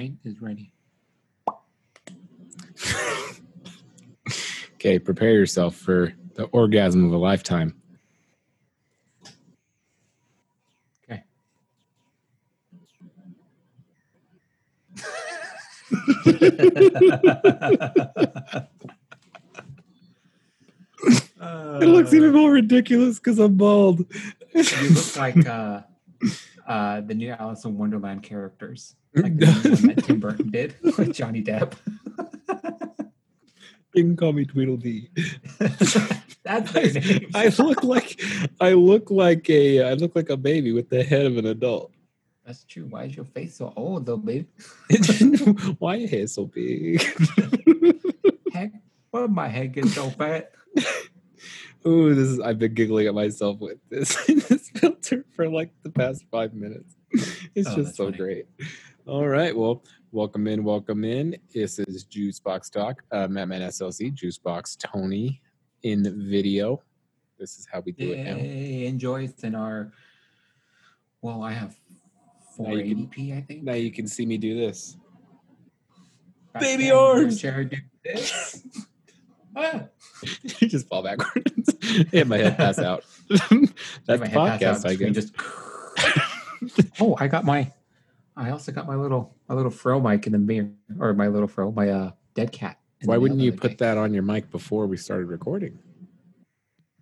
brain is ready. Okay, prepare yourself for the orgasm of a lifetime. Okay. It looks even more ridiculous because I'm bald. You look like uh, uh, the new Alice in Wonderland characters, like the one that Tim Burton did with Johnny Depp. You can call me Tweedledee. That's their name. I look like I look like a I look like a baby with the head of an adult. That's true. Why is your face so old, though, babe? Why your hair so big? Heck, why my head get so fat? Ooh, this is I've been giggling at myself with this in this filter for like the past five minutes. It's Oh, just so funny. great. All right, well, welcome in, welcome in. This is Juicebox Talk, uh, Madman SLC, Juicebox Tony in video. This is how we do it now. Enjoy it in our. Well, I have Now you can- 480p, I think. Now you can see me do this. Back baby arms. wheelchair did this. Ah, just fall backwards. Hit my head, pass out. That's my the head podcast, I guess. Just. oh, I got my. I also got my little my little fro mic in the mirror, or my little fro, my uh dead cat. Why wouldn't you put day. that on your mic before we started recording?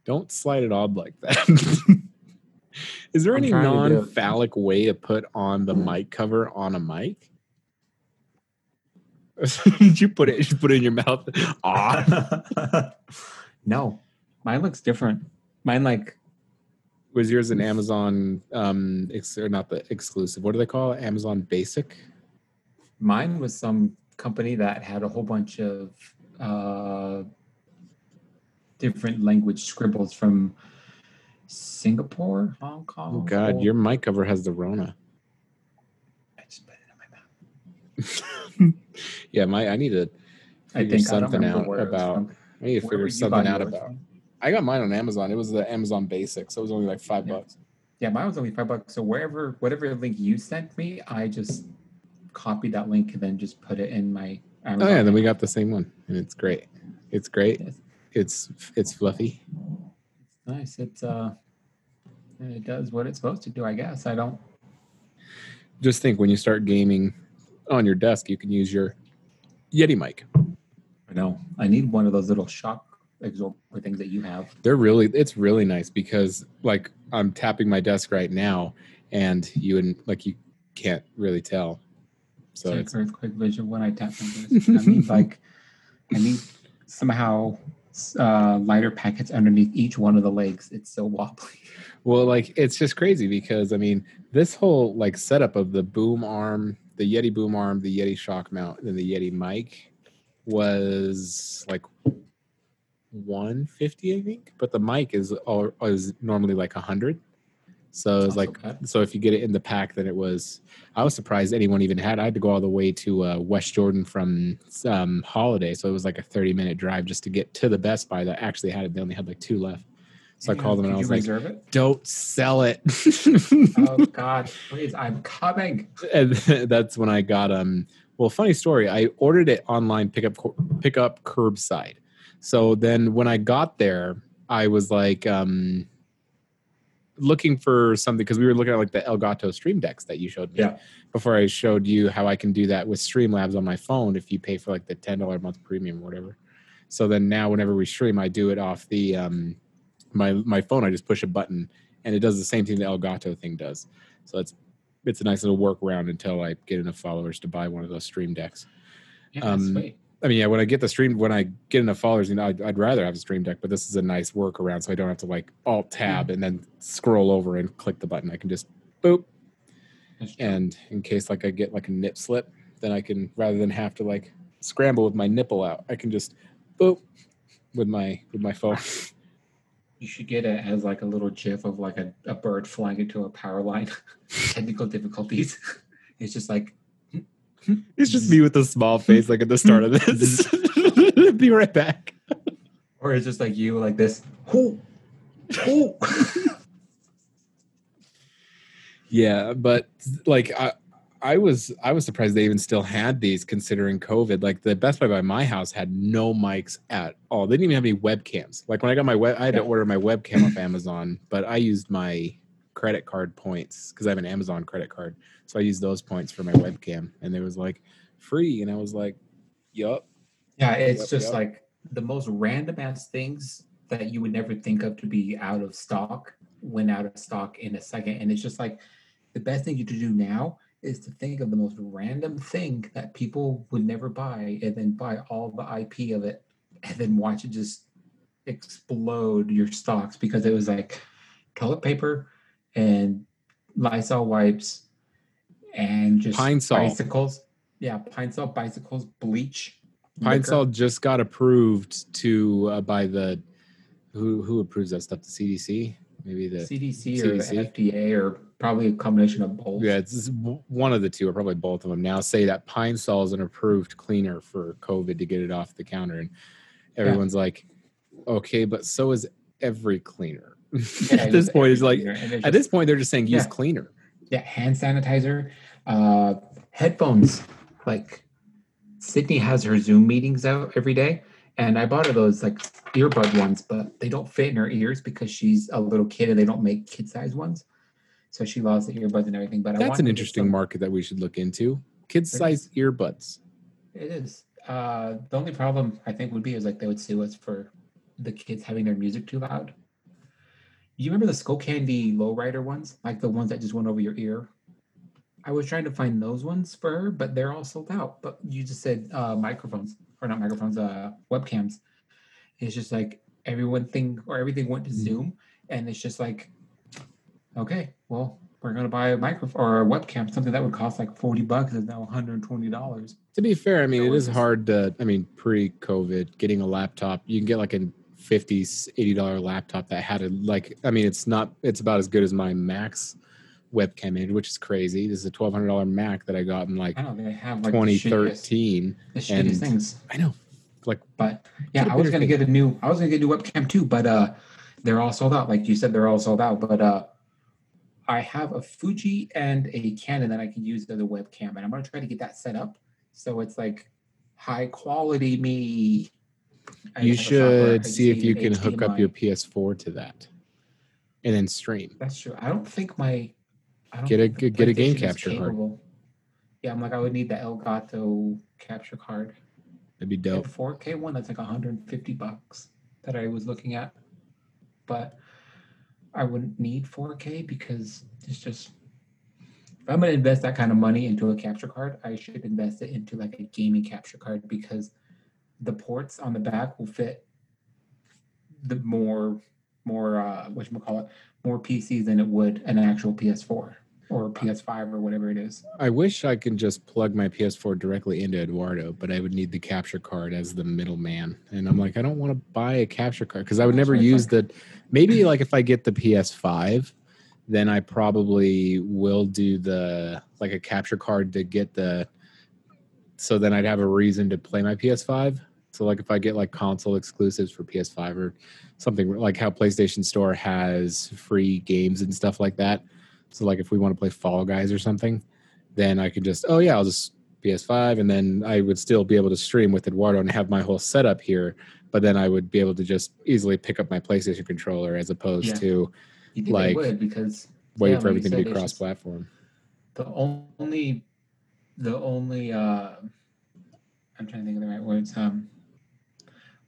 Don't slide it on like that. Is there I'm any trying to do it. non-phallic way to put on the mic cover on a mic? Did you put it? You put it in your mouth. Ah, no, mine looks different. Mine like was yours an Amazon? Um, ex- or not the exclusive. What do they call it? Amazon Basic. mine was some company that had a whole bunch of uh, different language scribbles from Singapore, Hong Kong. Oh God, your mic cover has the Rona. I just put it in my mouth. yeah, my I need to I figure think I don't something out where it was about. I need to Where figure something out about. from? I got mine on Amazon. It was the Amazon Basics. so it was only like five Yeah. bucks. Yeah, mine was only five bucks. So wherever, whatever link you sent me, I just copied that link and then just put it in my. Oh Amazon yeah, then we got the same one, and it's great. It's great. Yes. It's it's fluffy. It's nice. It's uh, it does what it's supposed to do. I guess I don't. Just think when you start gaming on your desk, you can use your Yeti mic. I know. I need one of those little shock absorber things that you have. They're really it's really nice because like I'm tapping my desk right now, and you and like you can't really tell. So it's earthquake vision when I tap my desk. I need like, I need somehow uh, lighter packets underneath each one of the legs. It's so wobbly. Well, like it's just crazy because I mean, this whole like setup of the boom arm, the Yeti boom arm, the Yeti shock mount, and the Yeti mic was like 150, I think. But the mic is all is normally like 100. So it's like bad. so if you get it in the pack, then it was. I was surprised anyone even had. I had to go all the way to uh, West Jordan from um, Holiday, so it was like a 30 minute drive just to get to the Best Buy that actually had it. They only had like two left. So I called them and I was like, it? don't sell it. Oh God, please! I'm coming. and that's when I got um. Well, funny story. I ordered it online, pick up pick up curbside. So then when I got there, I was like um looking for something because we were looking at like the Elgato Stream Decks that you showed me. Yeah. Before I showed you how I can do that with Streamlabs on my phone if you pay for like the ten dollar a month premium or whatever. So then now whenever we stream, I do it off the um my my phone. I just push a button and it does the same thing the Elgato thing does. So it's it's a nice little workaround until I get enough followers to buy one of those stream decks. Yeah, Um. I mean, yeah, when I get the stream, when I get enough followers, you know, I'd, I'd rather have a stream deck, but this is a nice workaround, so I don't have to like alt tab and then scroll over and click the button. I can just boop, and in case like I get like a nip slip, then I can rather than have to like scramble with my nipple out, I can just boop with my with my phone. You should get it as like a little GIF of like a, a bird flying into a power line. Technical difficulties. It's just like hmm? It's just me with a small face, like at the start of hmm? this. Be right back. or it's just like you like this. Whoo, whoo. Yeah, but like I, I was I was surprised they even still had these considering COVID. Like the Best Buy by my house had no mics at all. They didn't even have any webcams. Like when I got my web, I had to order my webcam off Amazon, but I used my credit card points because I have an Amazon credit card, so I used those points for my webcam, and it was like free, and I was like, "Yup." Yeah, it's Yep, just yep. like the most random ass things that you would never think of to be out of stock went out of stock in a second. And it's just like the best thing you to do now is to think of the most random thing that people would never buy and then buy all the IP of it and then watch it just explode your stocks because it was like toilet paper and Lysol wipes and just Pine Sol. bicycles. Yeah, pine salt, bicycles, bleach. Pine liquor. Sol just got approved to uh, by the who who approves that stuff? The CDC, maybe the CDC or the FDA or probably a combination of both. Yeah, it's one of the two, or probably both of them. Now say that Pine Sol is an approved cleaner for COVID to get it off the counter, and everyone's like, "Okay, but so is every cleaner." Yeah, at this point, it's like it's at this point they're just saying use Yeah. cleaner. yeah, hand sanitizer, uh, headphones. Like Sydney has her Zoom meetings out every day, and I bought her those like earbud ones, but they don't fit in her ears because she's a little kid and they don't make kid size ones. So she lost the earbuds and everything. But That's an interesting market that we should look into. Kids size earbuds. It is. Uh, the only problem I think would be is like they would sue us for the kids having their music too loud. You remember the Skullcandy lowrider ones, like the ones that just went over your ear? I was trying to find those ones for her, but they're all sold out. But you just said uh, microphones, or not microphones, uh, webcams. It's just like everyone thing or everything went to Zoom, and it's just like, okay, well, we're gonna buy a microphone or a webcam. Something that would cost like forty bucks is now one hundred and twenty dollars. To be fair, I mean, it's hard to, I mean, pre COVID, getting a laptop, you can get like a 50 $80 laptop that had a, like, I mean, it's not, it's about as good as my Mac's webcam image, which is crazy. This is a $1,200 Mac that I got in like I know they have like the shittiest, 2013. the shittiest things. I know. Like, But yeah, I was gonna thing. get a new. I was gonna get a new webcam too, but uh, they're all sold out. Like you said, they're all sold out. But uh, I have a Fuji and a Canon that I can use as a webcam, and I'm gonna try to get that set up so it's like high quality me. I you just have a software, I should see if you an can hook up your PS4 to that and then stream. That's true. I don't think my. I don't Get a- get a game capture card. Yeah, I'm like I would need the Elgato capture card. That'd be the dope. 4K one that's like 150 bucks that I was looking at. But I wouldn't need 4K because it's just if I'm gonna invest that kind of money into a capture card, I should invest it into like a gaming capture card because the ports on the back will fit the more more uh what call it more PCs than it would an actual PS4 or PS5 or whatever it is. I wish I could just plug my PS4 directly into Eduardo, but I would need the capture card as the middleman. And I'm like, I don't want to buy a capture card because I would never use the. Maybe like if I get the PS5, then I probably will do the like a capture card to get the. So then I'd have a reason to play my PS5. So like if I get like console exclusives for PS5 or something like how PlayStation Store has free games and stuff like that. So like if we want to play Fall Guys or something, then I could just oh yeah, I'll just PS5 and then I would still be able to stream with Eduardo and have my whole setup here, but then I would be able to just easily pick up my PlayStation controller as opposed Yeah. to Like, because waiting Yeah, for everything to be cross platform. the only the only uh i'm trying to think of the right words um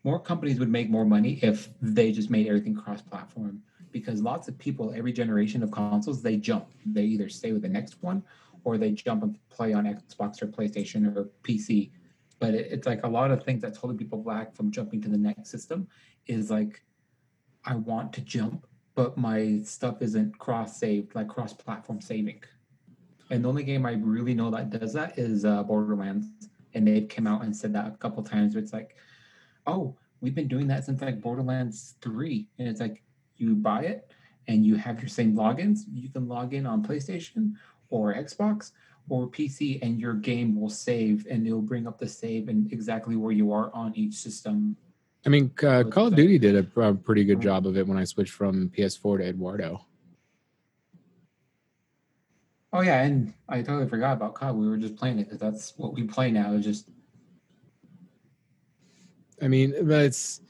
more companies would make more money if they just made everything cross platform because lots of people every generation of consoles they jump. They either stay with the next one or they jump and play on xbox or playstation or pc but it, it's like a lot of things that's holding people back from jumping to the next system is like i want to jump but my stuff isn't cross saved like cross platform saving. And the only game I really know that does that is uh, Borderlands, and they've come out and said that a couple times. It's like, oh, we've been doing that since like Borderlands three, and it's like you buy it and you have your same logins. You can log in on PlayStation or Xbox or PC, and your game will save, and it'll bring up the save and exactly where you are on each system. I mean, uh, Call of? Duty did a, a pretty good job of it when I switched from PS4 to Eduardo. Oh yeah, and I totally forgot about COD. We were just playing it because that's what we play now. It's just I mean, but it's.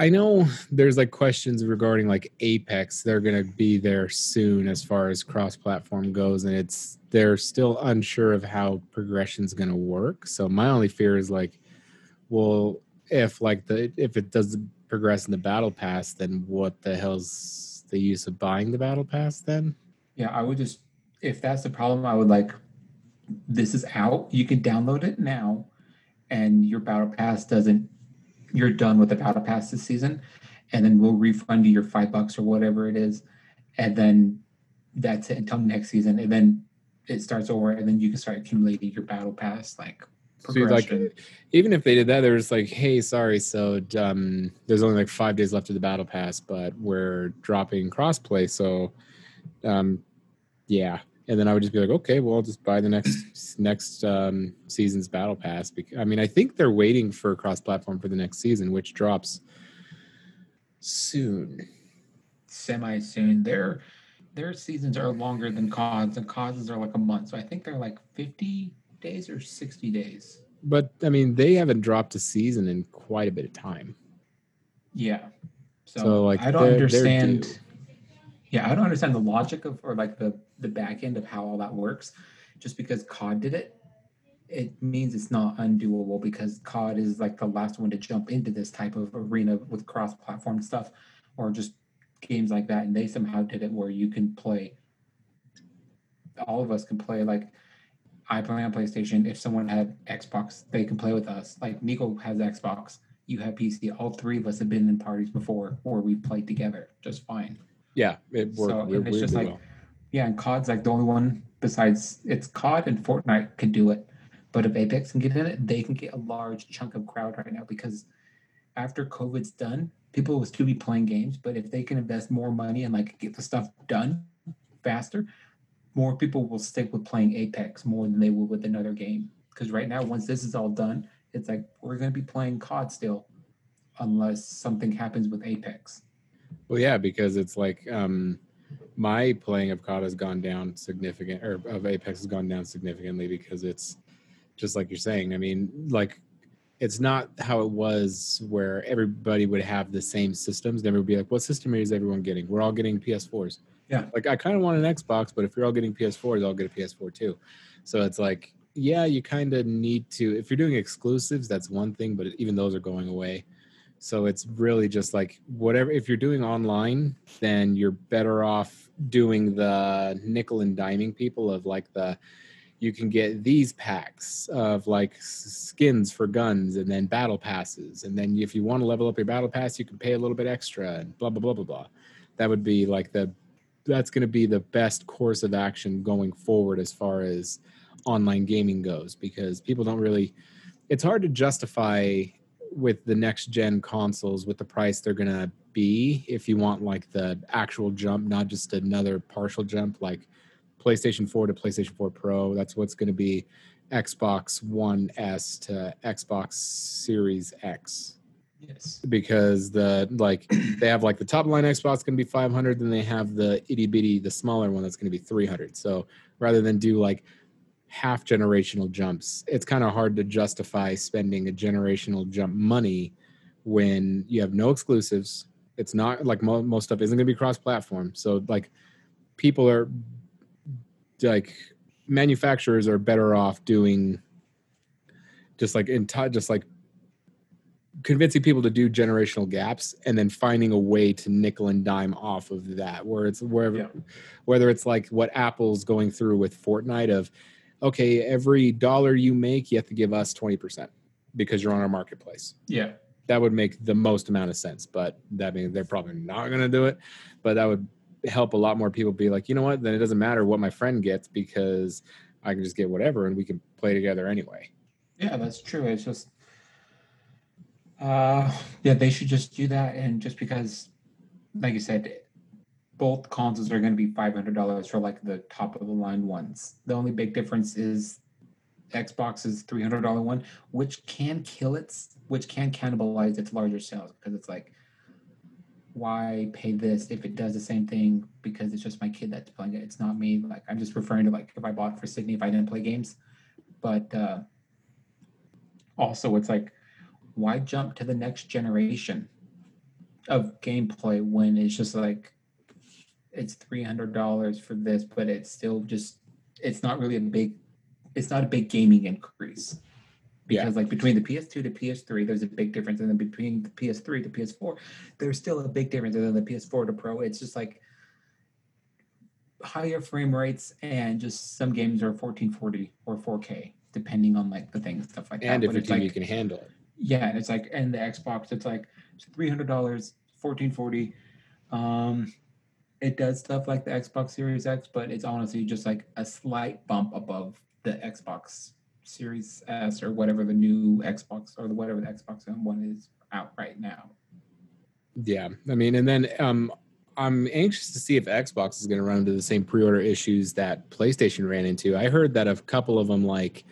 I know there's like questions regarding like Apex. They're gonna be there soon as far as cross-platform goes, and it's they're still unsure of how progression's gonna work. So my only fear is like, well, if like the if it doesn't progress in the battle pass, then what the hell's the use of buying the battle pass then? yeah. I would just if that's the problem, I would like this is out. You can download it now, and your battle pass doesn't. You're done with the battle pass this season, and then we'll refund you your five bucks or whatever it is, and then that's it until next season, and then it starts over, and then you can start accumulating your battle pass like So like progression. even if they did that, they're just like, hey, sorry, so um, there's only like five days left of the battle pass, but we're dropping crossplay, so um, yeah. And then I would just be like, okay, well, I'll just buy the next next um, season's battle pass. I mean, I think they're waiting for cross-platform for the next season, which drops soon. semi soon. Their their seasons are longer than CODs, and CODs are like a month. So I think they're like fifty days or sixty days. But I mean, they haven't dropped a season in quite a bit of time. Yeah. So, So, like, I don't they're- they're understand. Yeah, I don't understand the logic of or like the the back end of how all that works. Just because COD did it, it means it's not undoable because COD is like the last one to jump into this type of arena with cross platform stuff or just games like that. And they somehow did it where you can play all of us can play like I play on PlayStation. If someone had Xbox, they can play with us. Like Nico has Xbox, you have PC. All three of us have been in parties before where we've played together just fine. Yeah, it worked So, it's just like- well. Yeah, and COD's like the only one besides it's COD and Fortnite can do it. But if Apex can get in it, they can get a large chunk of crowd right now because after COVID's done, people will still be playing games. But if they can invest more money and like get the stuff done faster, more people will stick with playing Apex more than they will with another game. Because right now, once this is all done, it's like we're gonna be playing COD still, unless something happens with Apex. Well, yeah, because it's like um, my playing of COD has gone down significant, or of Apex has gone down significantly because it's just like you're saying. I mean, like it's not how it was where everybody would have the same systems. Then would be like, what system is everyone getting? We're all getting PS4s. Yeah. Like I kind of want an Xbox, but if you're all getting PS4s, I'll get a PS4 too. So it's like, yeah, you kind of need to. If you're doing exclusives, that's one thing, but even those are going away. So it's really just like whatever. If you're doing online, then you're better off doing the nickel and diming people of like the you can get these packs of like skins for guns and then battle passes and then if you want to level up your battle pass you can pay a little bit extra and blah blah blah blah blah that would be like the that's going to be the best course of action going forward as far as online gaming goes because people don't really it's hard to justify with the next gen consoles with the price they're to be if you want like the actual jump not just another partial jump like PlayStation 4 to PlayStation 4 Pro. That's what's going to be Xbox One S to Xbox Series X Yes. because the like they have like the top line Xbox going to be 500, then they have the itty bitty, the smaller one that's going to be 300. So rather than do like half generational jumps, it's kind of hard to justify spending a generational jump money when you have no exclusives. It's not like mo- most stuff isn't going to be cross platform. So like people are like manufacturers are better off doing just like in ti- just like convincing people to do generational gaps and then finding a way to nickel and dime off of that where it's wherever Yeah. whether it's like what apple's going through with fortnite of okay every dollar you make you have to give us 20% because you're on our marketplace Yeah. that would make the most amount of sense but that means they're probably not going to do it but that would help a lot more people be like you know what then it doesn't matter what my friend gets because i can just get whatever and we can play together anyway Yeah, that's true. It's just, uh, yeah, they should just do that. And just because, like you said, both consoles are going to be five hundred dollars for like the top of the line ones. The only big difference is Xbox's three hundred dollar one, which can kill its, which can cannibalize its larger sales because it's like why pay this if it does the same thing because it's just my kid that's playing it. It's not me. Like I'm just referring to like if I bought for Sydney if I didn't play games. But uh also it's like why jump to the next generation of gameplay when it's just like it's three hundred dollars for this, but it's still just it's not really a big it's not a big gaming increase Yeah. because like between the PS2 to PS3, there's a big difference, and then between the PS3 to PS4, there's still a big difference, and then the PS4 to Pro, it's just like higher frame rates, and just some games are 1440 or 4K, depending on like the things stuff like and that. if your it's TV like can handle it. yeah, and it's like and the Xbox, it's like three hundred dollars, fourteen forty. Um, it does stuff like the Xbox Series X, but it's honestly just like a slight bump above the Xbox Series S or whatever the new Xbox or whatever the Xbox One is out right now. Yeah, I mean, and then um, I'm anxious to see if Xbox is going to run into the same pre-order issues that PlayStation ran into. I heard that a couple of them, like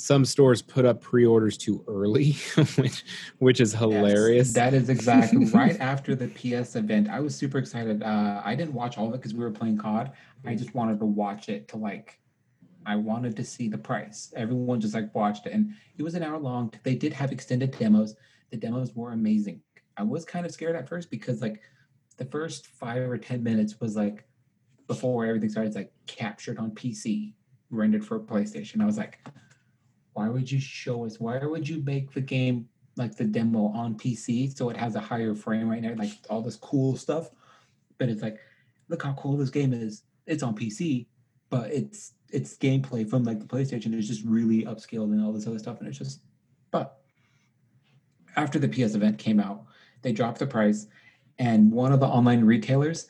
some stores, put up pre-orders too early, which which is hilarious. Yes, that is exactly right after the PS event. I was super excited. Uh, I didn't watch all of it because we were playing COD. I just wanted to watch it to like, I wanted to see the price. Everyone just like watched it, and it was an hour long. They did have extended demos. The demos were amazing. I was kind of scared at first because like the first five or ten minutes was like before everything started, it's like captured on PC, rendered for PlayStation. I was like, why would you show us? Why would you make the game like the demo on PC so it has a higher frame rate and like all this cool stuff? But it's like, look how cool this game is. It's on PC, but it's it's gameplay from like the PlayStation is just really upscaled and all this other stuff, and it's just. But after the PS event came out, they dropped the price, and one of the online retailers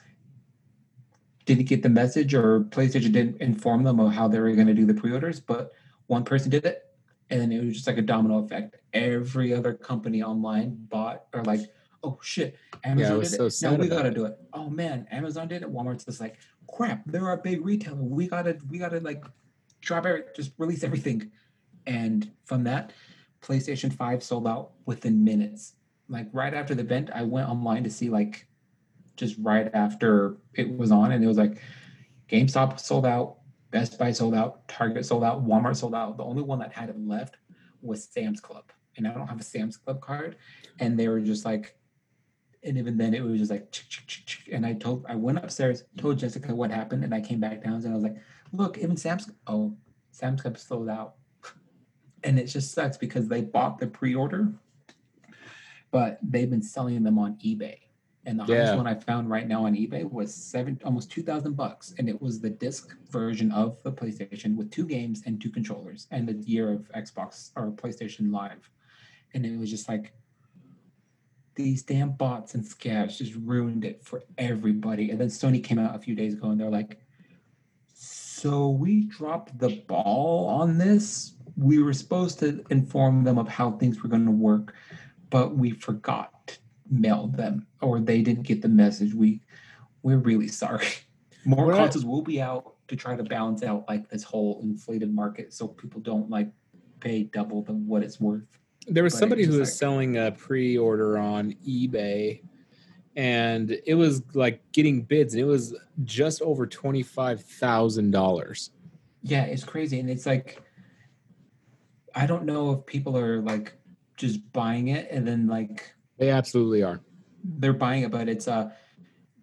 didn't get the message, or PlayStation didn't inform them of how they were going to do the pre-orders, but one person did it, and then it was just like a domino effect. Every other company online bought or like, oh shit, Amazon was did so it. now we gotta it. do it. Oh man, Amazon did it. Walmart's just like, crap, they're our big retailer. We gotta, we gotta like drop every, just release everything. And from that, PlayStation 5 sold out within minutes. Like right after the event, I went online to see like just right after it was on, and it was like GameStop sold out, Best Buy sold out, Target sold out, Walmart sold out. The only one that had it left was Sam's Club. And I don't have a Sam's Club card. And they were just like, and even then it was just like, and I told, I went upstairs, told Jessica what happened, and I came back down and I was like, look, even Sam's, oh, Sam's Club sold out. And it just sucks because they bought the pre order, but they've been selling them on eBay. And the highest one I found right now on eBay was seven, almost two thousand bucks, and it was the disc version of the PlayStation with two games and two controllers, and the year of Xbox or PlayStation Live, and it was just like these damn bots and scabs just ruined it for everybody. And then Sony came out a few days ago, and they're like, "So we dropped the ball on this. We were supposed to inform them of how things were going to work, but we forgot." To mail them or they didn't get the message we we're really sorry more I- consoles will be out to try to balance out like this whole inflated market so people don't like pay double the what it's worth there was but somebody who was like- selling a pre-order on eBay, and it was like getting bids, and it was just over twenty-five thousand dollars. yeah it's crazy and it's like i don't know if people are like just buying it and then like They absolutely are. they're buying it but it's uh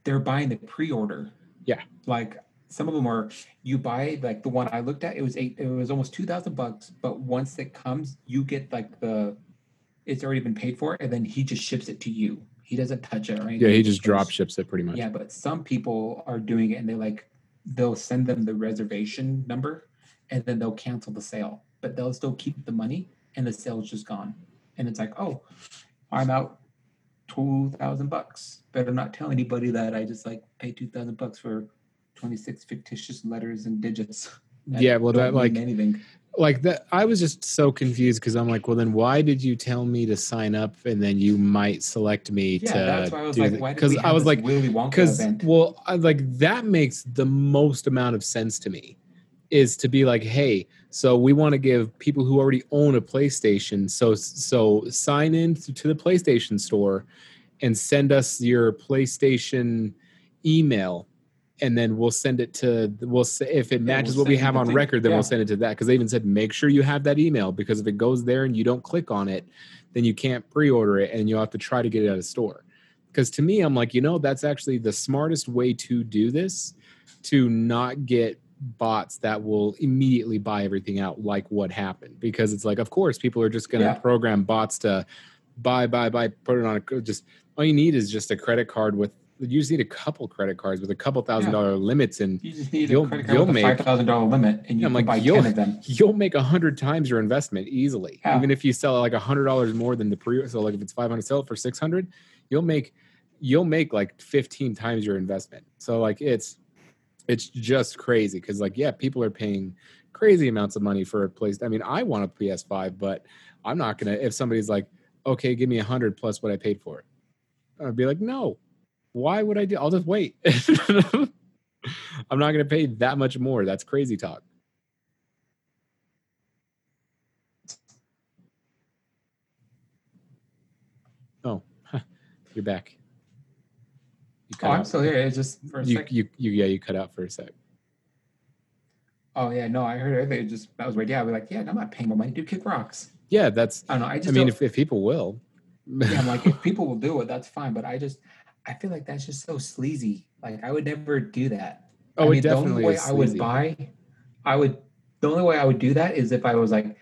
they're buying the pre-order Yeah. like some of them are you buy like the one i looked at it was eight it was almost 2000 bucks but once it comes you get like the it's already been paid for and then he just ships it to you he doesn't touch it or anything Yeah, he just drop ships it pretty much. yeah but some people are doing it and they like they'll send them the reservation number and then they'll cancel the sale but they'll still keep the money and the sale's just gone and it's like oh i'm out 2000 bucks. Better not tell anybody that. I just like paid 2000 bucks for 26 fictitious letters and digits. Yeah, well, that, like- anything. like that i was just so confused because i'm like well then why did you tell me to sign up and then you might select me yeah to that's why i was do like why because i was like because well I, like that makes the most amount of sense to me is to be like hey so we want to give people who already own a playstation so so sign in to, the playstation store and send us your PlayStation email and then we'll send it to we'll say if it matches we'll what we have on thing. record then Yeah. we'll send it to that because they even said make sure you have that email because if it goes there and you don't click on it then you can't pre-order it and you'll have to try to get it at a store because to me i'm like you know that's actually the smartest way to do this to not get bots that will immediately buy everything out like what happened because it's like of course people are just going to Yeah. program bots to buy buy buy put it on a just all you need is just a credit card with you just need a couple credit cards with a couple thousand Yeah. dollar limits and You just need You'll- a credit card you'll with a make- five thousand dollar limit, and you I'm can like, buy you'll- ten of them. you'll make a hundred times your investment easily. Yeah. Even if you sell like a hundred dollars more than the pre, so like if it's five hundred, sell it for six hundred, you'll make you'll make like fifteen times your investment. So like it's it's just crazy because like yeah, people are paying crazy amounts of money for a place. I mean, I want a PS5, but I'm not gonna. If somebody's like, okay, give me a hundred plus what I paid for it, I'd be like, no. Why would I do? I'll just wait. I'm not gonna pay that much more. That's crazy talk. Oh, you're back. You Oh, I'm still here. It's just for a You, sec. you, you, yeah, you cut out for a sec. Oh yeah, no, I heard everything. Just that was weird. Yeah, I'd be like, yeah, I'm not paying more money. to kick rocks. Yeah, that's. I don't know. I just I mean, if, if people will, yeah, I'm like, if people will do it, that's fine. But I just, I feel like that's just so sleazy. Like I would never do that. oh, I mean, the definitely only way I would buy, I would. The only way I would do that is if I was like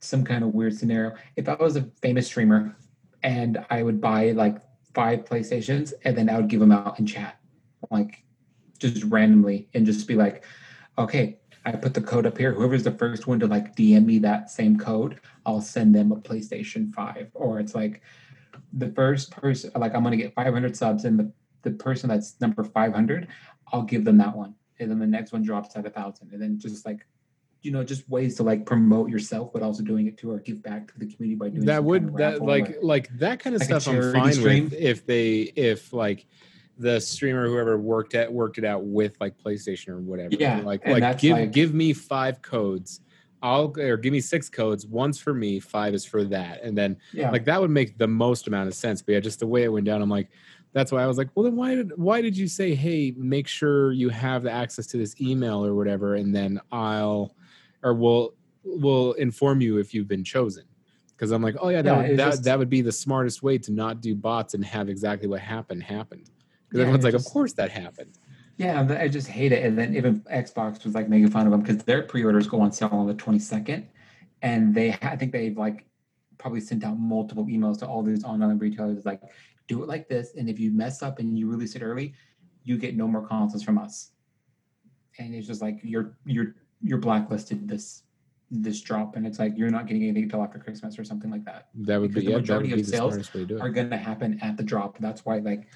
some kind of weird scenario. If I was a famous streamer and I would buy like five PlayStations and then I would give them out in chat, like just randomly, and just be like, okay, I put the code up here. Whoever's the first one to like DM me that same code, I'll send them a PlayStation 5. Or it's like the first person, like I'm gonna get 500 subs, and the, the person that's number 500, I'll give them that one. And then the next one drops at a thousand. And then just like, you know, just ways to like promote yourself, but also doing it to or give back to the community by doing that would kind of that like or- like that kind of like stuff I'm fine stream? with if they if like the streamer whoever worked at worked it out with like PlayStation or whatever. Yeah, like and like give like- give me five codes. I'll or give me six codes. One's for me, five is for that, and then yeah. like that would make the most amount of sense. But yeah, just the way it went down, I'm like, that's why I was like, well, then why did why did you say, hey, make sure you have the access to this email or whatever, and then I'll or we'll we'll inform you if you've been chosen. Because I'm like, oh yeah, that Yeah, would, that just- that would be the smartest way to not do bots and have exactly what happened happened. Because Yeah, everyone's like, just- of course that happened. Yeah, I just hate it. And then even Xbox was like making fun of them because their pre-orders go on sale on the 22nd, and they I think they've like probably sent out multiple emails to all these online retailers like, do it like this, and if you mess up and you release it early, you get no more consoles from us. And it's just like you're you're you're blacklisted this this drop, and it's like you're not getting anything until after Christmas or something like that That would be the yeah, majority of sales smartest way to do it. are going to happen at the drop. That's why like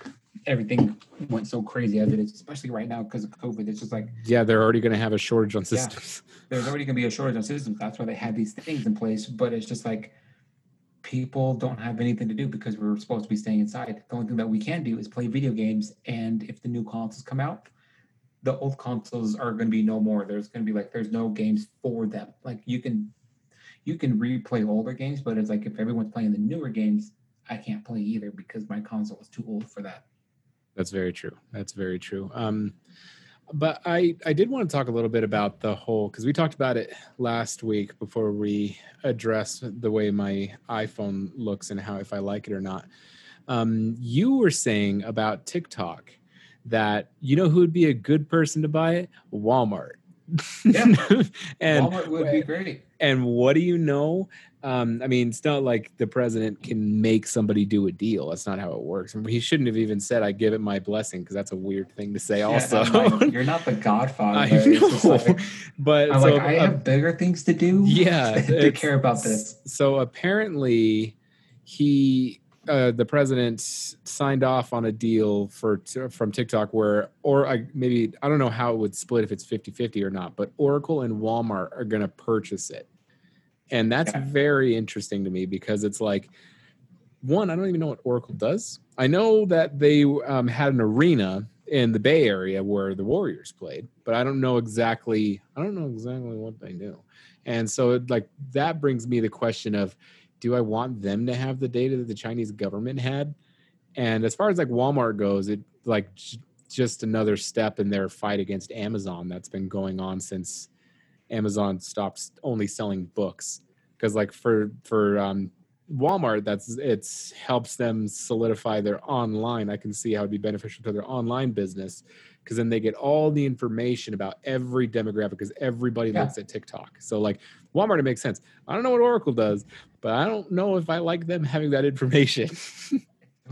everything went so crazy as it is, especially right now because of COVID. It's just like Yeah, they're already going to have a shortage on Yeah. systems. there's already going to be a shortage on systems. That's why they had these things in place. But it's just like people don't have anything to do because we're supposed to be staying inside. The only thing that we can do is play video games. And if the new consoles come out, the old consoles are going to be no more. There's going to be like there's no games for them. Like you can you can replay older games, but it's like if everyone's playing the newer games, I can't play either because my console is too old for that. That's very true. That's very true. Um, but I I did want to talk a little bit about the whole because we talked about it last week before we address the way my iPhone looks and how if I like it or not. Um, you were saying about TikTok that you know who would be a good person to buy it? Walmart. Yeah. and Walmart would be great. and what do you know? Um, I mean, it's not like the president can make somebody do a deal. That's not how it works. He shouldn't have even said, "I give it my blessing," because that's a weird thing to say. Yeah, also, like, you're not the Godfather. I know, like- but I'm so, like, I uh, have bigger things to do. yeah, to care about this. So apparently, he, uh, the president, signed off on a deal for from TikTok where, or I, maybe I don't know how it would split if it's 50-50 or not, but Oracle and Walmart are going to purchase it, and that's Yeah. very interesting to me because it's like, one, I don't even know what Oracle does. I know that they um, had an arena in the Bay Area where the Warriors played, but I don't know exactly. I don't know exactly what they do. And so, it, like that brings me the question of, do I want them to have the data that the Chinese government had? And as far as like Walmart goes, it like j- just another step in their fight against Amazon that's been going on since Amazon stopped only selling books. Because like for for um, Walmart, that's it's helps them solidify their online. I can see how it'd be beneficial to their online business because then they get all the information about every demographic because everybody Yeah. looks at TikTok. So like Walmart, it makes sense. I don't know what Oracle does, but I don't know if I like them having that information.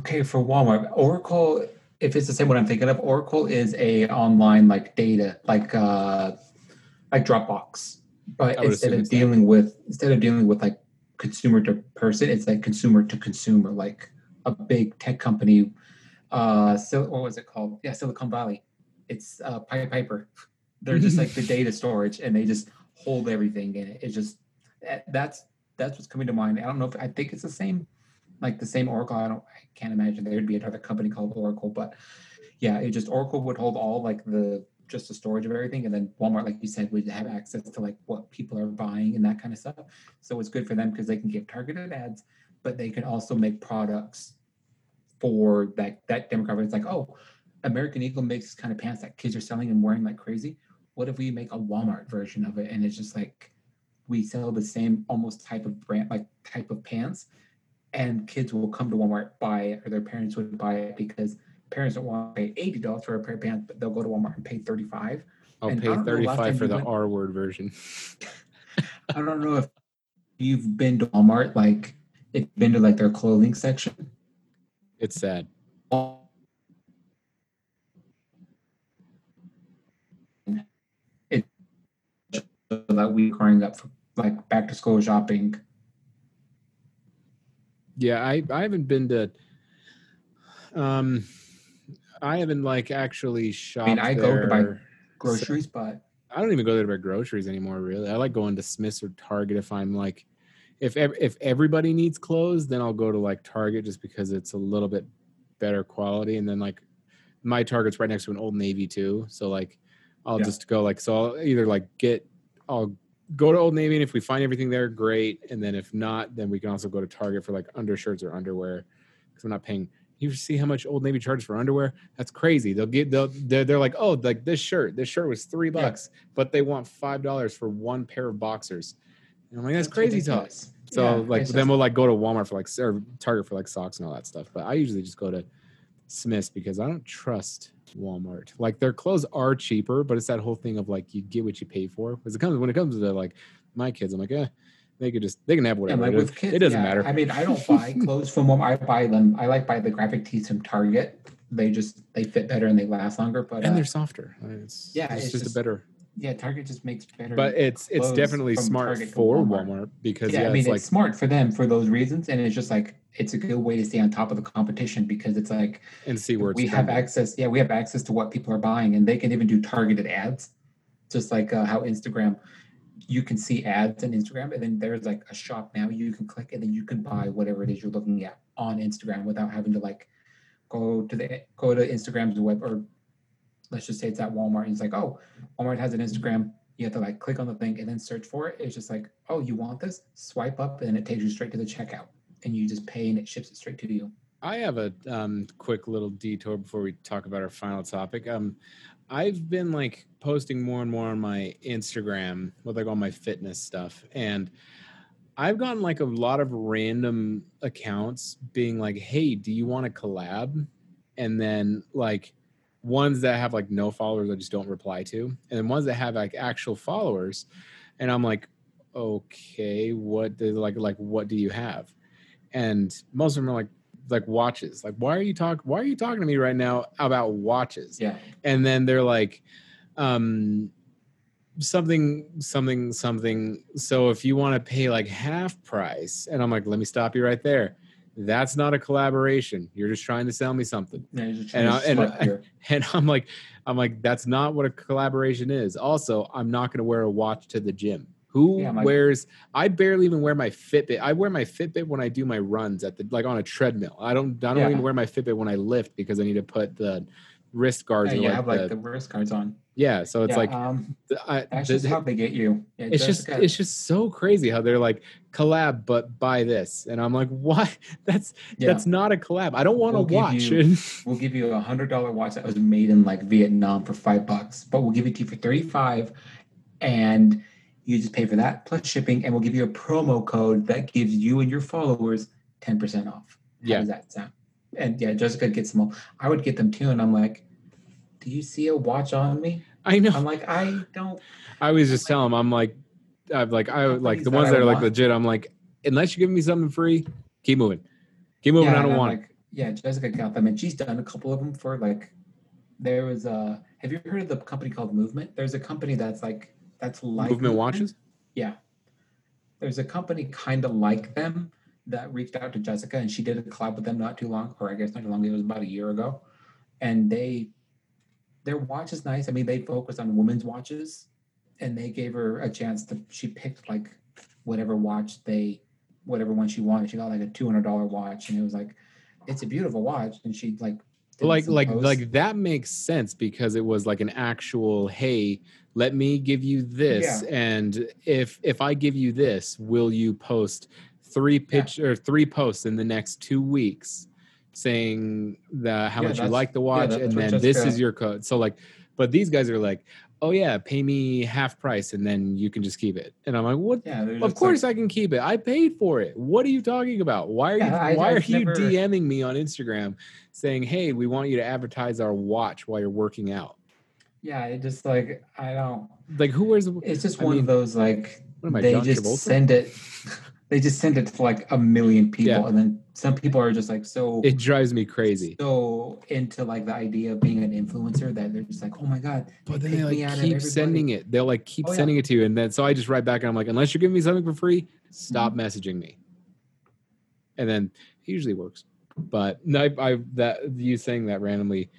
Okay, for Walmart, Oracle, if it's the same what I'm thinking of, Oracle is a online like data, like uh like Dropbox. But instead of that. dealing with instead of dealing with like consumer to person, it's like consumer to consumer, like a big tech company. Uh Sil- what was it called? Yeah, Silicon Valley. It's uh Pied Piper. They're just like the data storage and they just hold everything in it. It's just that- that's that's what's coming to mind. I don't know if I think it's the same like the same Oracle. I don't, I can't imagine there'd be another company called Oracle, but yeah, it just Oracle would hold all like the just the storage of everything, and then Walmart, like you said, would have access to like what people are buying and that kind of stuff. So it's good for them because they can give targeted ads, but they can also make products for that that demographic. It's like, oh, American Eagle makes kind of pants that kids are selling and wearing like crazy. What if we make a Walmart version of it, and it's just like we sell the same almost type of brand, like type of pants, and kids will come to Walmart buy it, or their parents would buy it because parents don't want to pay eighty dollars for a pair of pants, but they'll go to Walmart and pay thirty five. I'll And pay don't know, last 35 time for the went- R word version. I don't know if you've been to Walmart, like if you've been to like their clothing section. It's sad. It that we growing up for like back to school shopping. Yeah, I I haven't been to um I haven't like actually shopped I go to buy. Groceries, but I don't even go there to buy groceries anymore. Really, I like going to Smith's or Target if I'm like, if ev- if everybody needs clothes, then I'll go to like Target just because it's a little bit better quality. And then like my Target's right next to an Old Navy too, so like I'll Yeah. just go like so I'll either like get I'll go to Old Navy and if we find everything there, great. And then if not, then we can also go to Target for like undershirts or underwear because I'm not paying. You see how much Old Navy charges for underwear? That's crazy. They'll get they'll they're, they're like, oh, like this shirt. This shirt was three Yeah. bucks, but they want five dollars for one pair of boxers. And I'm like, that's, That's crazy talk. ridiculous. So Yeah, like then we'll like go to Walmart for like or Target for like socks and all that stuff. But I usually just go to Smith's because I don't trust Walmart. Like their clothes are cheaper, but it's that whole thing of like you get what you pay for. Because it comes when it comes to like my kids, I'm like, eh, they could just they can have whatever. like it, with is. kids, it doesn't yeah, matter. I mean, I don't buy clothes from them. I buy them. I like buy the graphic tees from Target. They just they fit better and they last longer. But and uh, they're softer. I mean, It's, yeah, it's, it's just, just a better. yeah, Target just makes better. But it's it's definitely smart Target for Walmart. Walmart, because yeah, yeah, I mean, it's it's, like smart for them for those reasons, and it's just like it's a good way to stay on top of the competition because it's like and see where it's we have access. Yeah, we have access to what people are buying, and they can even do targeted ads, just like uh, how Instagram. You can see ads on Instagram, and then there's like a shop now. You can click, and then you can buy whatever it is you're looking at on Instagram without having to like go to the go to Instagram's web or let's just say it's at Walmart. And it's like, oh, Walmart has an Instagram. You have to like click on the thing and then search for it. It's just like, oh, you want this? Swipe up, and it takes you straight to the checkout, and you just pay, and it ships it straight to you. I have a um, quick little detour before we talk about our final topic. Um, I've been like posting more and more on my Instagram with like all my fitness stuff, and I've gotten like a lot of random accounts being like, "Hey, do you want to collab?" And then like ones that have like no followers, I just don't reply to, and then ones that have like actual followers, and I'm like, "Okay, what do like like what do you have?" And most of them are like like watches. Like, why are you talk? Why are you talking to me right now about watches? Yeah. And then they're like, um, something, something, something. So if you want to pay like half price, and I'm like, let me stop you right there. That's not a collaboration. You're just trying to sell me something. Yeah, And I- and I- And I'm like, I'm like, that's not what a collaboration is. Also, I'm not going to wear a watch to the gym. Who Yeah, my- wears? I barely even wear my Fitbit. I wear my Fitbit when I do my runs at the like on a treadmill. I don't. I don't Yeah. even wear my Fitbit when I lift because I need to put the wrist guards Yeah, you like, have like the, the wrist guards on. yeah. So it's Yeah, like um, I, that's the- just how they get you. It's just it's just so crazy how they're like collab but buy this and i'm like what that's that's not a collab i don't want to We'll give watch you- we'll give you a hundred dollar watch that was made in like Vietnam for five bucks, but we'll give it to you for thirty five, and you just pay for that plus shipping, and we'll give you a promo code that gives you and your followers ten percent off. How Yeah. does that sound? And yeah, Jessica gets them all. I would get them too, and I'm like, do you see a watch on me? i know I'm like, I don't. i always just tell them i'm like i'm like i like the ones I that are like want. legit i'm like unless you give me something free keep moving keep moving yeah, i don't want it Yeah, Jessica got them, and she's done a couple of them for like. There was a. Have you heard of the company called Movement? There's a company that's like that's like movement watches Yeah. There's a company kind of like them that reached out to Jessica and she did a collab with them not too long, or I guess not too long, it was about a year ago. And they their watch is nice. I mean, they focus on women's watches and they gave her a chance to she picked like whatever watch they whatever one she wanted. She got like a two hundred dollar watch and it was like it's a beautiful watch. And she like like like posts. like that makes sense because it was like an actual hey let me give you this and if if i give you this will you post three pitch or three posts in the next two weeks saying the how Yeah, much you like the watch and then this is your code so like but these guys are like oh yeah pay me half price and then you can just keep it and i'm like what yeah, of course like, I can keep it. I paid for it. What are you talking about? Why are Yeah, you I- why are I've you never- DMing me on Instagram saying, "Hey, we want you to advertise our watch while you're working out"? Yeah, it just like I don't Like who wears it's just I one mean, of those like I, they John just Travolta? send it they just send it to like a million people Yeah. and then some people are just like so It drives me crazy. so into like the idea of being an influencer that they're just like oh my god But then they like keep sending it. They'll like keep Oh, yeah. sending it to you, and then so I just write back and I'm like, unless you're giving me something for free, stop Mm-hmm. messaging me. And then it usually works. But no, I, I that you saying that randomly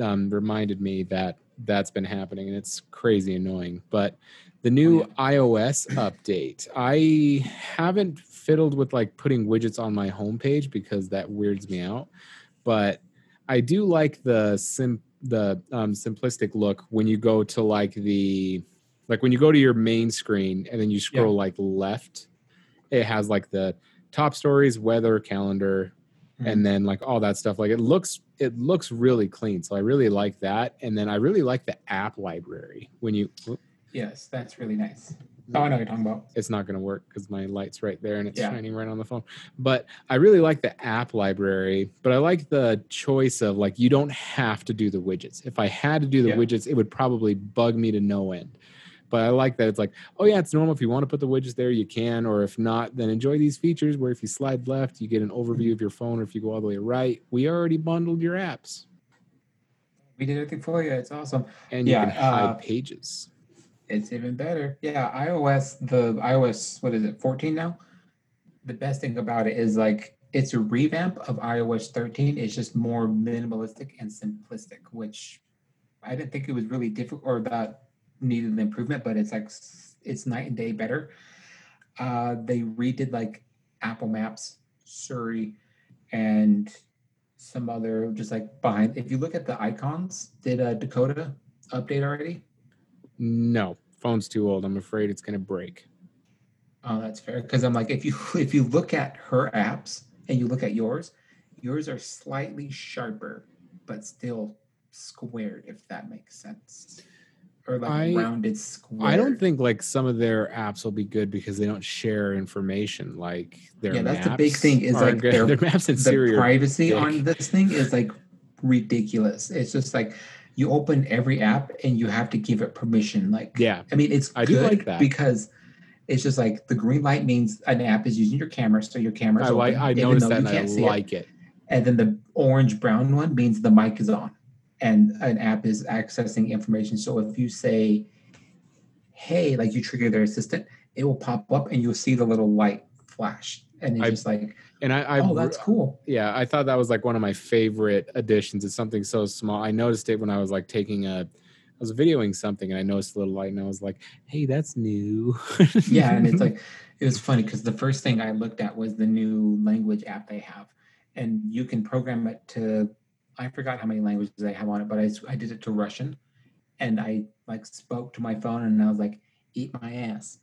um, reminded me that that's been happening, and it's crazy annoying. But the new Oh, iOS update, I haven't fiddled with like putting widgets on my homepage because that weirds me out. But I do like the sim the um, simplistic look when you go to like the like when you go to your main screen and then you scroll like left, it has like the top stories, weather, calendar, And mm-hmm. then like all that stuff. Like it looks it looks really clean. So I really like that. And then I really like the app library when you yes that's really nice oh i know what you're talking about it's not going to work because my light's right there and it's Yeah. shining right on the phone. But I really like the app library. But I like the choice of like you don't have to do the widgets. If I had to do the Yeah. widgets, it would probably bug me to no end. But I like that it's like, oh yeah, it's normal. If you want to put the widgets there, you can. Or if not, then enjoy these features where if you slide left, you get an overview of your phone. Or if you go all the way right, we already bundled your apps we did everything for you it's awesome and you Yeah, can hide uh, pages. It's even better. Yeah, iOS, the iOS, what is it, 14 now? The best thing about it is like it's a revamp of iOS 13. It's just more minimalistic and simplistic, which I didn't think it was really difficult or that needed an improvement, but it's like it's night and day better. Uh, they redid like Apple Maps, Siri, and some other just like behind. If you look at the icons, did uh, Dakota update already? No, phone's too old. I'm afraid it's going to break. Oh, that's fair. Because I'm like, if you if you look at her apps and you look at yours, yours are slightly sharper, but still squared, if that makes sense. Or like I- rounded square. I don't think like some of their apps will be good because they don't share information. Like their Yeah, that's the big thing is, like, their- their maps and the privacy dick. on this thing is like ridiculous. It's just like you open every app and you have to give it permission. Like yeah. I mean, it's I do like that. because it's just like the green light means an app is using your camera, so your camera. I like. open, I noticed that I can't see it. like it. and then the orange brown one means the mic is on and an app is accessing information so if you say hey like you trigger their assistant it will pop up and you'll see the little light flash and it's I- just like And I, I oh that's cool yeah, I thought that was like one of my favorite additions. It's something so small. I noticed it when I was like taking a, I was videoing something and I noticed a little light and I was like, hey, that's new. yeah and it's like it was funny because the first thing i looked at was the new language app they have and you can program it to I forgot how many languages I have on it, but I, I did it to Russian, and I like spoke to my phone and I was like, "Eat my ass,"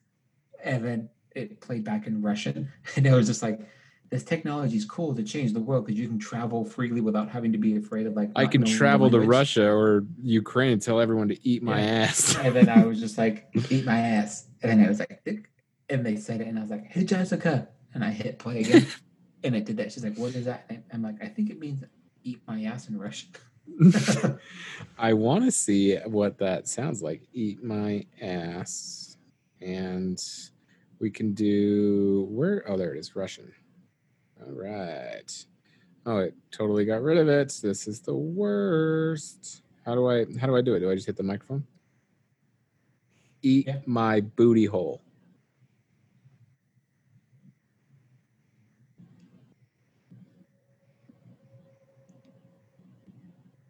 and then it played back in Russian, and it was just like, "This technology is cool to change the world because you can travel freely without having to be afraid of like." I can travel to. Russia or Ukraine and tell everyone to eat my Yeah. ass. And then I was just like, "Eat my ass," and then it was like, and they said it, and I was like, "Hey Jessica," and I hit play again, and it did that. She's like, "What is that?" And I'm like, "I think it means eat my ass in Russian." I want to see what that sounds like. Eat my ass. And we can do where? Oh, there it is. Russian. All right. Oh, it totally got rid of it. This is the worst. How do I how do I do it? Do I just hit the microphone? Eat Yeah. my booty hole.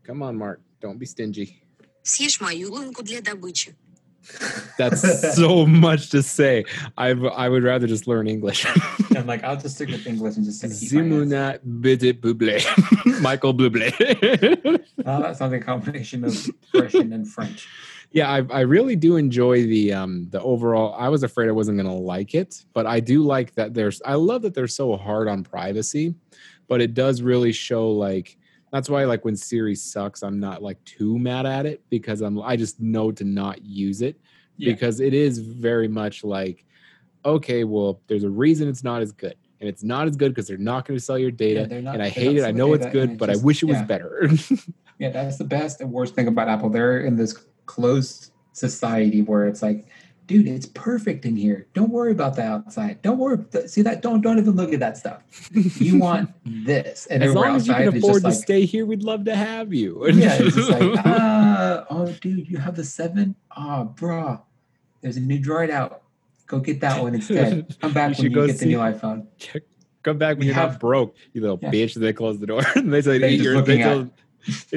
Come on, Mark. Don't be stingy. Съешь мою лунку для добычи. That's so much to say. I I would rather just learn English. I'm like, I'll just stick with English and just say eat my ass. Zimuna Bidit Buble. Michael Buble. Oh, that sounds like a combination of Russian and French. yeah, I, I really do enjoy the um the overall. I was afraid I wasn't gonna like it, but I do like that there's I love that they're so hard on privacy, but it does really show like that's why like when Siri sucks, I'm not like too mad at it because I'm I just know to not use it Yeah. because it is very much like okay, well, there's a reason it's not as good. And it's not as good because they're not going to sell your data. Yeah, not- and I hate it. I know it's good, it but I wish it was better. Yeah, that's the best and worst thing about Apple. They're in this closed society where it's like, dude, it's perfect in here. Don't worry about the outside. Don't worry. See that? Don't don't even look at that stuff. You want this, and as long as you can afford to like, stay here, we'd love to have you. yeah, it's just like, ah, oh, dude, you have the seven. Ah, bruh, there's a new Droid out. Go get that one instead. Come back You when you get the new iPhone. Come back when We you're have- not broke, you little Yeah. bitch. They close the door. and they say, just they they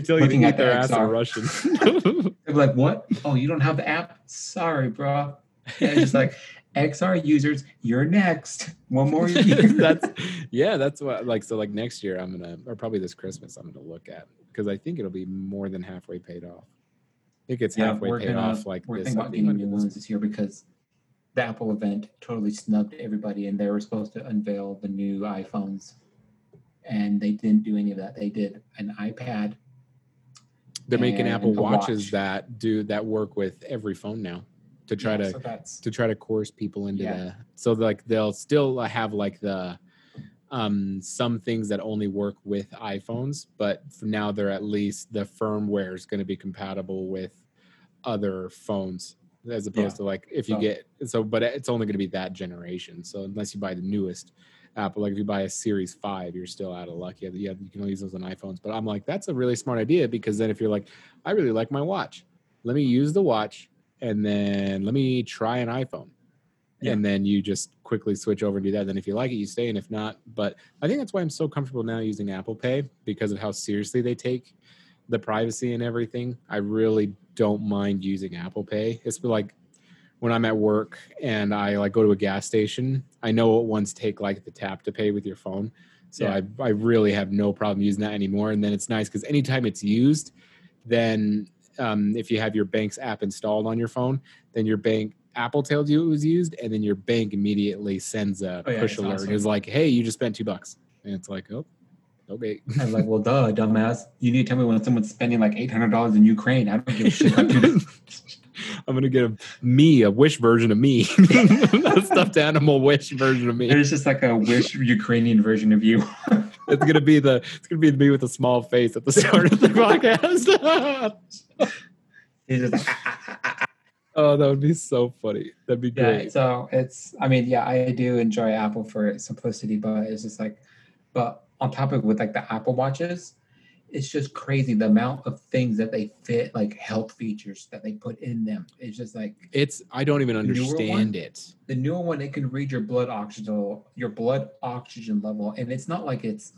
tell you eat at their ass in Russian. They're like, what? Oh, you don't have the app? Sorry, bro. Yeah, it's just like XR users, you're next. One more year. that's yeah, that's what like so like next year I'm gonna or probably this Christmas I'm gonna look at because I think it'll be more than halfway paid off. I think it's yeah, halfway paid gonna, off like we're this. thinking about getting new ones this year because the Apple event totally snubbed everybody, and they were supposed to unveil the new iPhones, and they didn't do any of that. They did an iPad. They're making Apple watches watch. that do that work with every phone now to try Yeah, to So to try to coerce people into Yeah. the so like they'll still have like the um some things that only work with iPhones, but for now they're at least the firmware is going to be compatible with other phones as opposed to like if you So- get so but it's only going to be that generation. So unless you buy the newest Apple, like if you buy a Series Five, you're still out of luck. Yeah, you, have, you can only use those on iPhones. But I'm like, that's a really smart idea because then if you're like, I really like my watch, let me use the watch and then let me try an iPhone. Yeah. And then you just quickly switch over and do that. Then if you like it, you stay. And if not, but I think that's why I'm so comfortable now using Apple Pay because of how seriously they take the privacy and everything. I really don't mind using Apple Pay. It's like when I'm at work and I like go to a gas station, I know what ones take like the tap to pay with your phone. So Yeah. I, I really have no problem using that anymore. And then it's nice because anytime it's used, then um, if you have your bank's app installed on your phone, then your bank Apple tells you it was used, and then your bank immediately sends a Oh, yeah, push alert. awesome. It's like, hey, you just spent two bucks. And it's like, oh, okay. I was like, well, duh, dumbass. You need to tell me when someone's spending like eight hundred dollars in Ukraine. I don't give a shit about you. I'm gonna get a me, a wish version of me, a stuffed animal wish version of me. There's just like a wish Ukrainian version of you. It's gonna be the it's gonna be me with a small face at the start of the podcast. It's just like, oh, that would be so funny. That'd be yeah. great. So it's, I mean, yeah, I do enjoy Apple for its simplicity, but it's just like, but on topic with like the Apple watches, it's just crazy the amount of things that they fit, like health features that they put in them. It's just like It's I don't even newer one? understand it. the newer one. It can read your blood oxygen, your blood oxygen level, and it's not like it's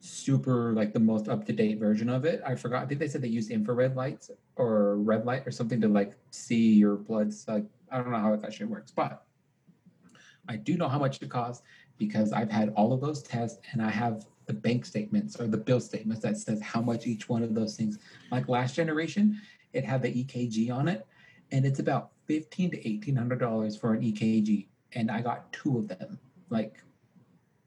super like the most up to date version of it. I forgot. I think they said they used infrared lights or red light or something to like see your blood's like I don't know how that shit works, but I do know how much it costs because I've had all of those tests and I have the bank statements or the bill statements that says how much each one of those things. Like last generation, it had the EKG on it, and it's about fifteen to eighteen hundred dollars for an EKG, and I got two of them. Like,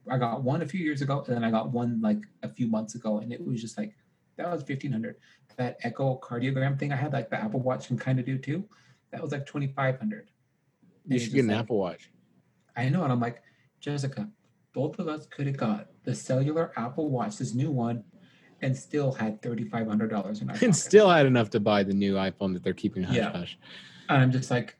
I got one a few years ago, and then I got one like a few months ago, and it was just like that was fifteen hundred. That echocardiogram thing I had, like the Apple Watch can kind of do too, that was like twenty five hundred. You should get an Apple Watch. I know, and I'm like, Jessica, both of us could have got the cellular Apple Watch, this new one, and still had thirty five hundred dollars in our And still had enough to buy the new iPhone that they're keeping hush Yeah. hush. And I'm just like,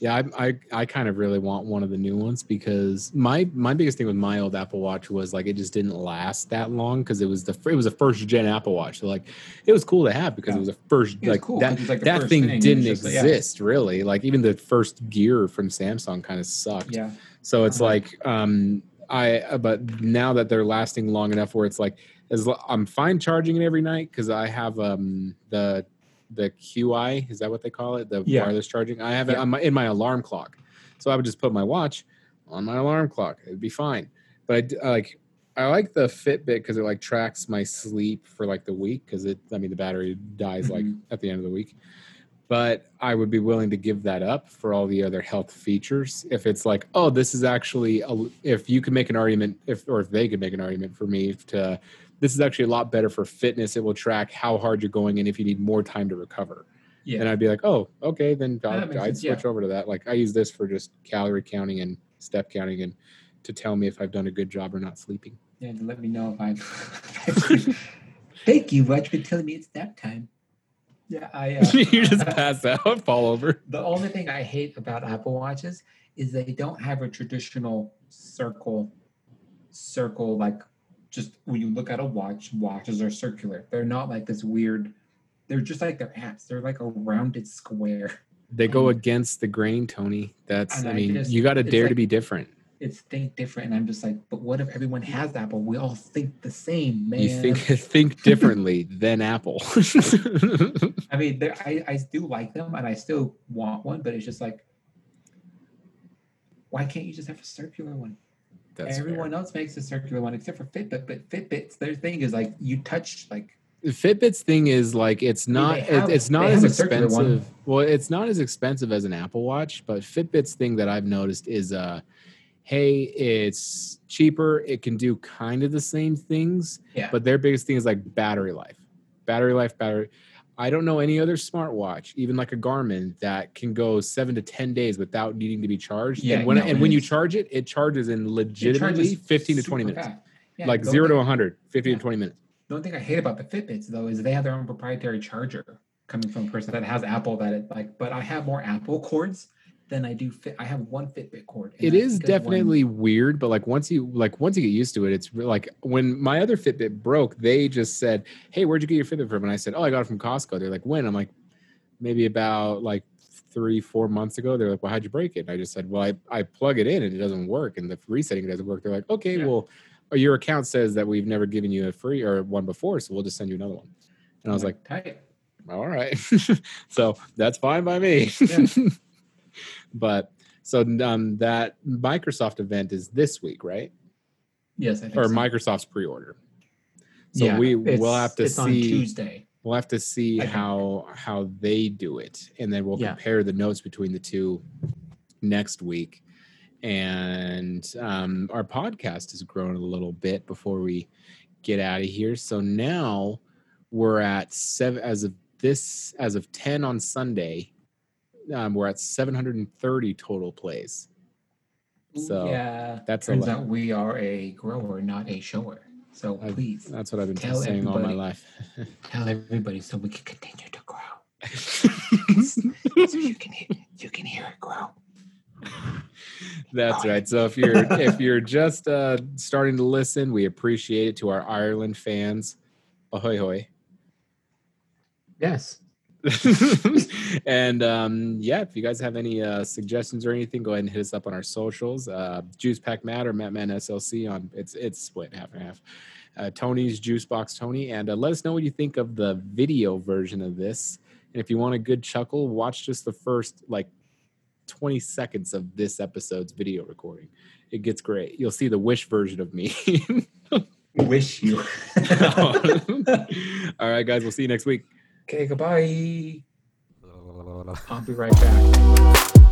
Yeah, I, I I kind of really want one of the new ones because my my biggest thing with my old Apple Watch was like it just didn't last that long because it was the it was a first gen Apple Watch. So like it was cool to have because Yeah. it was a first was like cool, that 'cause it was, like, that thing thing, didn't just like, yeah. exist really. Like even the first Gear from Samsung kind of sucked. yeah, So it's Uh-huh. like um I uh, but now that they're lasting long enough where it's like as I'm fine charging it every night because I have um the the QI is that what they call it the Yeah. wireless charging I have it Yeah. on my, in my alarm clock so I would just put my watch on my alarm clock it'd be fine but I I like I like the Fitbit because it like tracks my sleep for like the week because it I mean the battery dies like Mhm. at the end of the week but I would be willing to give that up for all the other health features. If it's like, oh, this is actually, a, if you can make an argument, if or if they could make an argument for me to, this is actually a lot better for fitness. It will track how hard you're going and if you need more time to recover. yeah. And I'd be like, oh, okay, then makes I'd sense, yeah. switch over to that. Like I use this for just calorie counting and step counting and to tell me if I've done a good job or not sleeping. yeah, to let me know if I. Thank you, Raj, for telling me it's nap time. Yeah, I. Uh, you just pass out, fall over. The only thing I hate about Apple Watches is they don't have a traditional circle, circle like just when you look at a watch, watches are circular. They're not like this weird. They're just like their apps. They're like a rounded square. They go Um, against the grain, Tony. That's, I I mean, just- you got to dare to be different. It's think different, and I'm just like, but what if everyone has Apple? We all think the same, man. You think think differently than Apple. I mean, I I do like them, and I still want one, but it's just like, why can't you just have a circular one? That's Everyone else makes a circular one except for Fitbit, but Fitbit's their thing is like you touch like fair. Fitbit's thing is like it's not have- it's not as have a circular one. expensive. Well, it's not as expensive as an Apple Watch, but Fitbit's thing that I've noticed is uh hey, it's cheaper, it can do kind of the same things, yeah. but their biggest thing is like battery life. Battery life, battery I don't know any other smartwatch, even like a Garmin, that can go seven to ten days without needing to be charged. Yeah, and when no, and when you charge it, it charges in It legitimately charges fifteen to twenty minutes. Yeah, like zero to only- 100 15 Yeah. to 20 minutes The only thing I hate about the Fitbits though is they have their own proprietary charger coming from a person that has Apple that it like, but I have more Apple cords than I do fit. I have one Fitbit cord. It is it that's is because when- definitely weird but like once you like once you get used to it it's like when my other fitbit broke they just said hey where'd you get your fitbit from and i said oh i got it from costco they're like when i'm like maybe about like three four months ago they're like well how'd you break it and i just said well i, I plug it in and it doesn't work and the resetting doesn't work they're like okay Yeah. well uh, your account says that we've never given you a free or one before so we'll just send you another one and i was like tight. all right so that's fine by me Yeah. but so um that microsoft event is this week right Yes, I think or so. microsoft's pre-order so Yeah, we will have to it's on see Tuesday. we'll have to see how how they do it and then we'll Yeah. compare the notes between the two next week and um, our podcast has grown a little bit before we get out of here so now we're at seven as of this as of 10 on sunday um, we're at 730 total plays So, yeah, that's a turns out we are a grower, not a shower. So I- please that's what i've been Tell saying all my life tell everybody so we can continue to grow. so you can hear, you can hear it grow. That's right. So if you're if you're just uh, starting to listen, we appreciate it to our Ireland fans. Ahoy hoy. Yes. and um, yeah, if you guys have any uh, suggestions or anything, go ahead and hit us up on our socials. Uh, Juice Pack Matt or Matt Man SLC on it's it's split half and half. Uh, Tony's Juice Box Tony, and uh, let us know what you think of the video version of this. And if you want a good chuckle, watch just the first like 20 seconds of this episode's video recording. It gets great. You'll see the wish version of me. Wish you. All right, guys. We'll see you next week. Okay, goodbye. I'll be right back.